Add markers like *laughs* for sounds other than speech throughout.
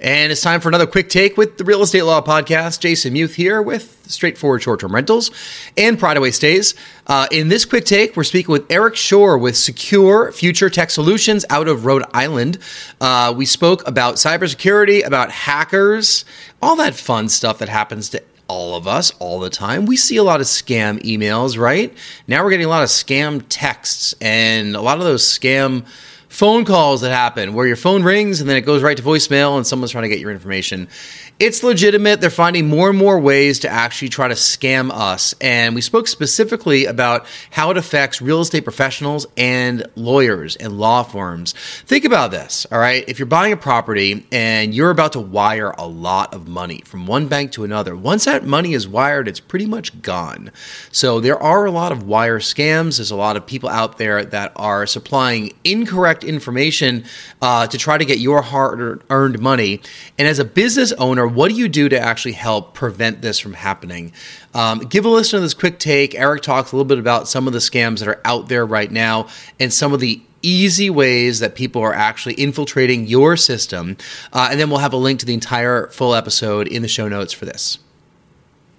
And it's time for another quick take with the Real Estate Law Podcast. Jason Muth here with straightforward short term rentals and Pride Away Stays. Uh, in this quick take, we're speaking with Eric Shorr with Secure Future Tech Solutions out of Rhode Island. Uh, we spoke about cybersecurity, about hackers, all that fun stuff that happens to all of us all the time. We see a lot of scam emails, right? Now we're getting a lot of scam texts and a lot of those scam phone calls that happen where your phone rings and then it goes right to voicemail and someone's trying to get your information. It's legitimate. They're finding more and more ways to actually try to scam us. And we spoke specifically about how it affects real estate professionals and lawyers and law firms. Think about this, all right? If you're buying a property and you're about to wire a lot of money from one bank to another, once that money is wired, it's pretty much gone. So there are a lot of wire scams. There's a lot of people out there that are supplying incorrect information uh, to try to get your hard earned money. And as a business owner, what do you do to actually help prevent this from happening? Um, give a listen to this quick take. Eric talks a little bit about some of the scams that are out there right now and some of the easy ways that people are actually infiltrating your system. Uh, and then we'll have a link to the entire full episode in the show notes for this.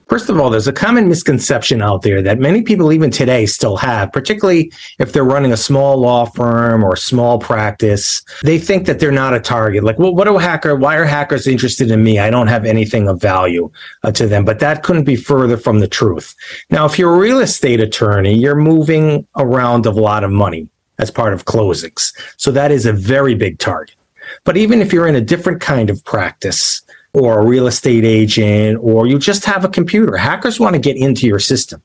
First of all, there's a common misconception out there that many people even today still have, particularly if they're running a small law firm or a small practice. They think that they're not a target. Like, well, what do hacker? Why are hackers interested in me? I don't have anything of value uh, to them. But that couldn't be further from the truth. Now, if you're a real estate attorney, you're moving around a lot of money as part of closings. So that is a very big target. But even if you're in a different kind of practice, or a real estate agent, or you just have a computer. Hackers want to get into your system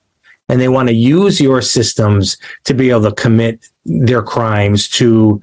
and they want to use your systems to be able to commit their crimes to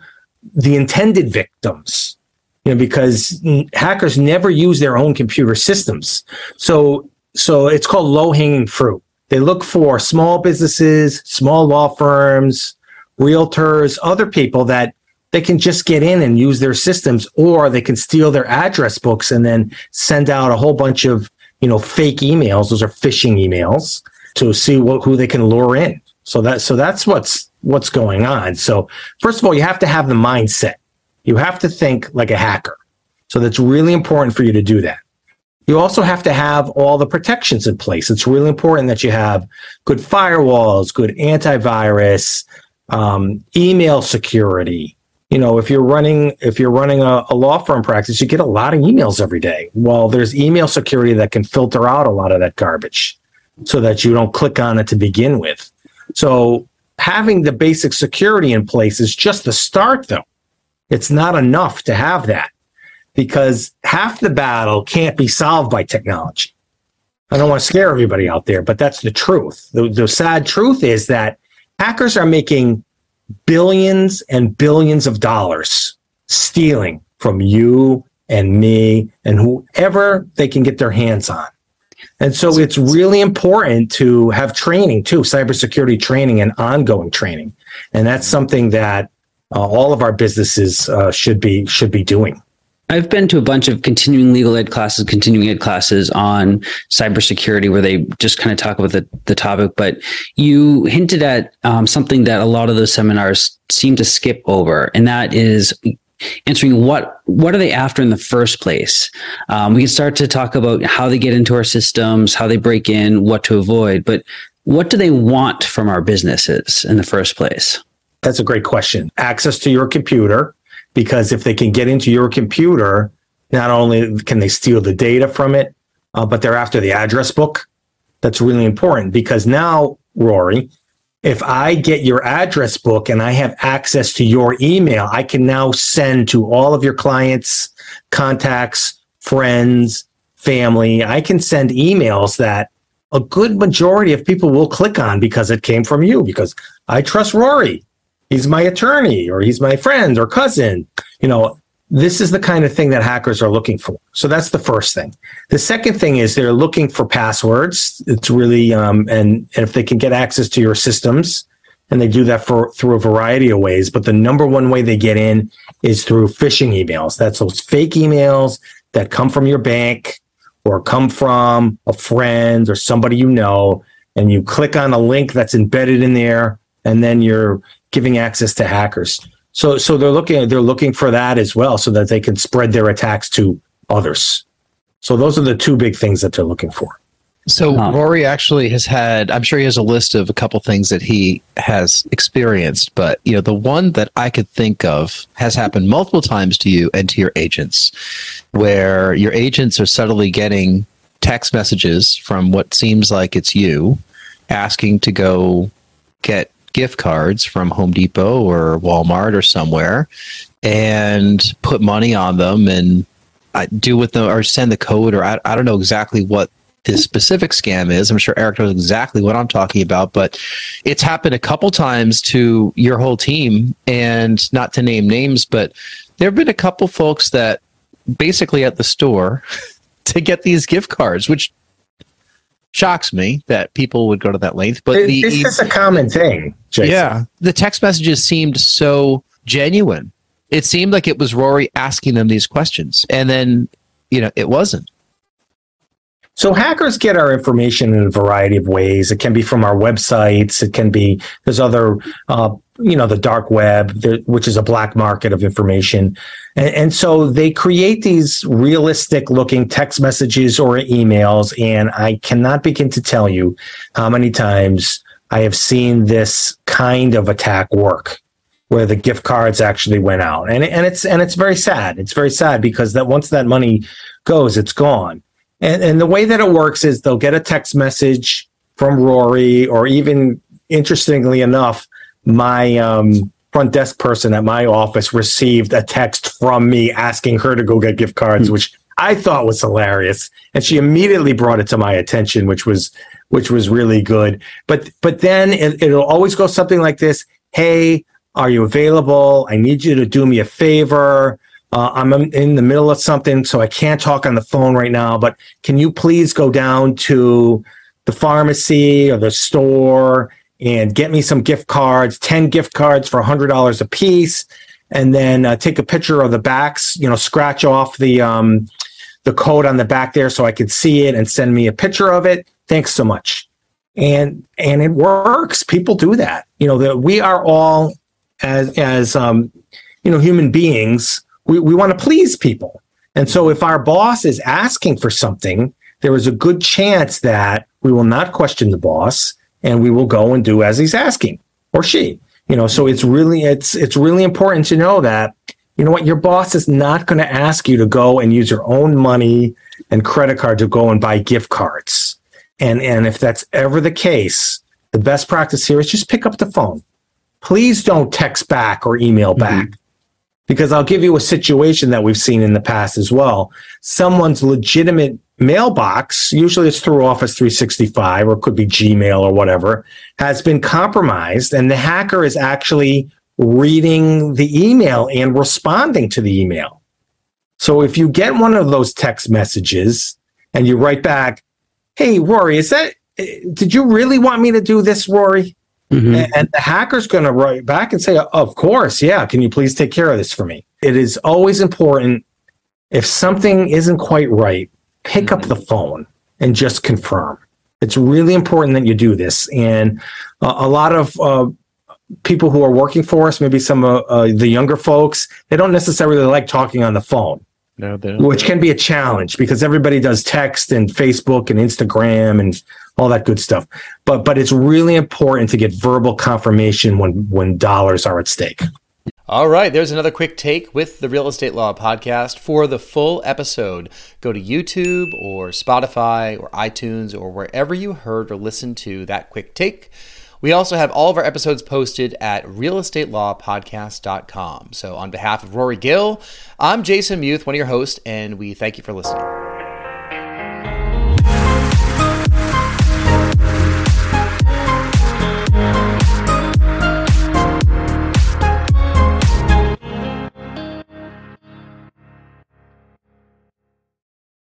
the intended victims. You know, because hackers never use their own computer systems. So, so it's called low hanging fruit. They look for small businesses, small law firms, realtors, other people that they can just get in and use their systems or they can steal their address books and then send out a whole bunch of you know fake emails. Those are phishing emails to see what, who they can lure in. So that so that's what's what's going on. So first of all you have to have the mindset. You have to think like a hacker. So that's really important for you to do that. You also have to have all the protections in place. It's really important that you have good firewalls good antivirus um, email security you know if you're running if you're running a, a, law firm practice you get a lot of emails every day. Well there's email security that can filter out a lot of that garbage so that you don't click on it to begin with. So having the basic security in place is just the start though. It's not enough to have that because half the battle can't be solved by technology. I don't want to scare everybody out there but that's the truth. The, the sad truth is that hackers are making billions and billions of dollars stealing from you and me and whoever they can get their hands on. And so it's really important to have training too, cybersecurity training and ongoing training. And that's something that uh, all of our businesses uh, should be should be doing. I've been to a bunch of continuing legal ed classes, continuing ed classes on cybersecurity where they just kind of talk about the, the topic. But you hinted at um, something that a lot of those seminars seem to skip over, and that is answering what what are they after in the first place. Um, we can start to talk about how they get into our systems, how they break in, what to avoid, but what do they want from our businesses in the first place? That's a great question. Access to your computer because if they can get into your computer, not only can they steal the data from it, uh, but they're after the address book. That's really important because now, Rory, if I get your address book and I have access to your email, I can now send to all of your clients, contacts, friends, family. I can send emails that a good majority of people will click on because it came from you because I trust Rory he's my attorney or he's my friend or cousin. You know, this is the kind of thing that hackers are looking for. So that's the first thing. The second thing is they're looking for passwords. It's really, um, and, and if they can get access to your systems, and they do that for through a variety of ways. But the number one way they get in is through phishing emails. That's those fake emails that come from your bank or come from a friend or somebody you know, and you click on a link that's embedded in there, and then you're giving access to hackers. So so they're looking they're looking for that as well, so that they can spread their attacks to others. So those are the two big things that they're looking for. So huh. Rory actually has had I'm sure he has a list of a couple things that he has experienced, but you know, the one that I could think of has happened multiple times to you and to your agents where your agents are subtly getting text messages from what seems like it's you asking to go get gift cards from Home Depot or Walmart or somewhere and put money on them and do with them or send the code or I, I don't know exactly what this specific scam is. I'm sure Eric knows exactly what I'm talking about, but it's happened a couple times to your whole team and not to name names, but there have been a couple folks that basically at the store *laughs* to get these gift cards, which shocks me that people would go to that length. But the, this is a common thing. Jason. Yeah, the text messages seemed so genuine. It seemed like it was Rory asking them these questions, and then you know it wasn't. So hackers get our information in a variety of ways. It can be from our websites. It can be there's other, uh, you know, the dark web, which is a black market of information, and, and so they create these realistic looking text messages or emails. And I cannot begin to tell you how many times I have seen this kind of attack work where the gift cards actually went out. And, and it's and it's very sad. It's very sad because that once that money goes, it's gone. And, and the way that it works is they'll get a text message from Rory, or even interestingly enough, my um, front desk person at my office received a text from me asking her to go get gift cards, mm-hmm. which I thought was hilarious. And she immediately brought it to my attention, which was which was really good. But but then it, it'll always go something like this: Hey, are you available? I need you to do me a favor. Uh, I'm in the middle of something, so I can't talk on the phone right now, but can you please go down to the pharmacy or the store and get me some gift cards, 10 gift cards for $100 a piece, and then uh, take a picture of the backs, you know, scratch off the, um, the code on the back there so I can see it and send me a picture of it. Thanks so much. And, and it works. People do that. You know, that we are all as, as, um, you know, human beings we, we want to please people. And so if our boss is asking for something, there is a good chance that we will not question the boss and we will go and do as he's asking or she. You know, so it's really it's it's really important to know that you know what your boss is not going to ask you to go and use your own money and credit card to go and buy gift cards. And and if that's ever the case, the best practice here is just pick up the phone. Please don't text back or email back. Mm-hmm. Because I'll give you a situation that we've seen in the past as well. Someone's legitimate mailbox, usually it's through Office 365 or it could be Gmail or whatever, has been compromised and the hacker is actually reading the email and responding to the email. So if you get one of those text messages and you write back, Hey, Rory, is that, did you really want me to do this, Rory? Mm-hmm. And the hacker's going to write back and say, Of course, yeah, can you please take care of this for me? It is always important if something isn't quite right, pick mm-hmm. up the phone and just confirm. It's really important that you do this. And uh, a lot of uh, people who are working for us, maybe some of uh, the younger folks, they don't necessarily like talking on the phone. No, which can be a challenge because everybody does text and Facebook and Instagram and all that good stuff. But but it's really important to get verbal confirmation when when dollars are at stake. All right, there's another quick take with the Real Estate Law podcast. For the full episode, go to YouTube or Spotify or iTunes or wherever you heard or listened to that quick take. We also have all of our episodes posted at realestatelawpodcast.com. So, on behalf of Rory Gill, I'm Jason Muth, one of your hosts, and we thank you for listening.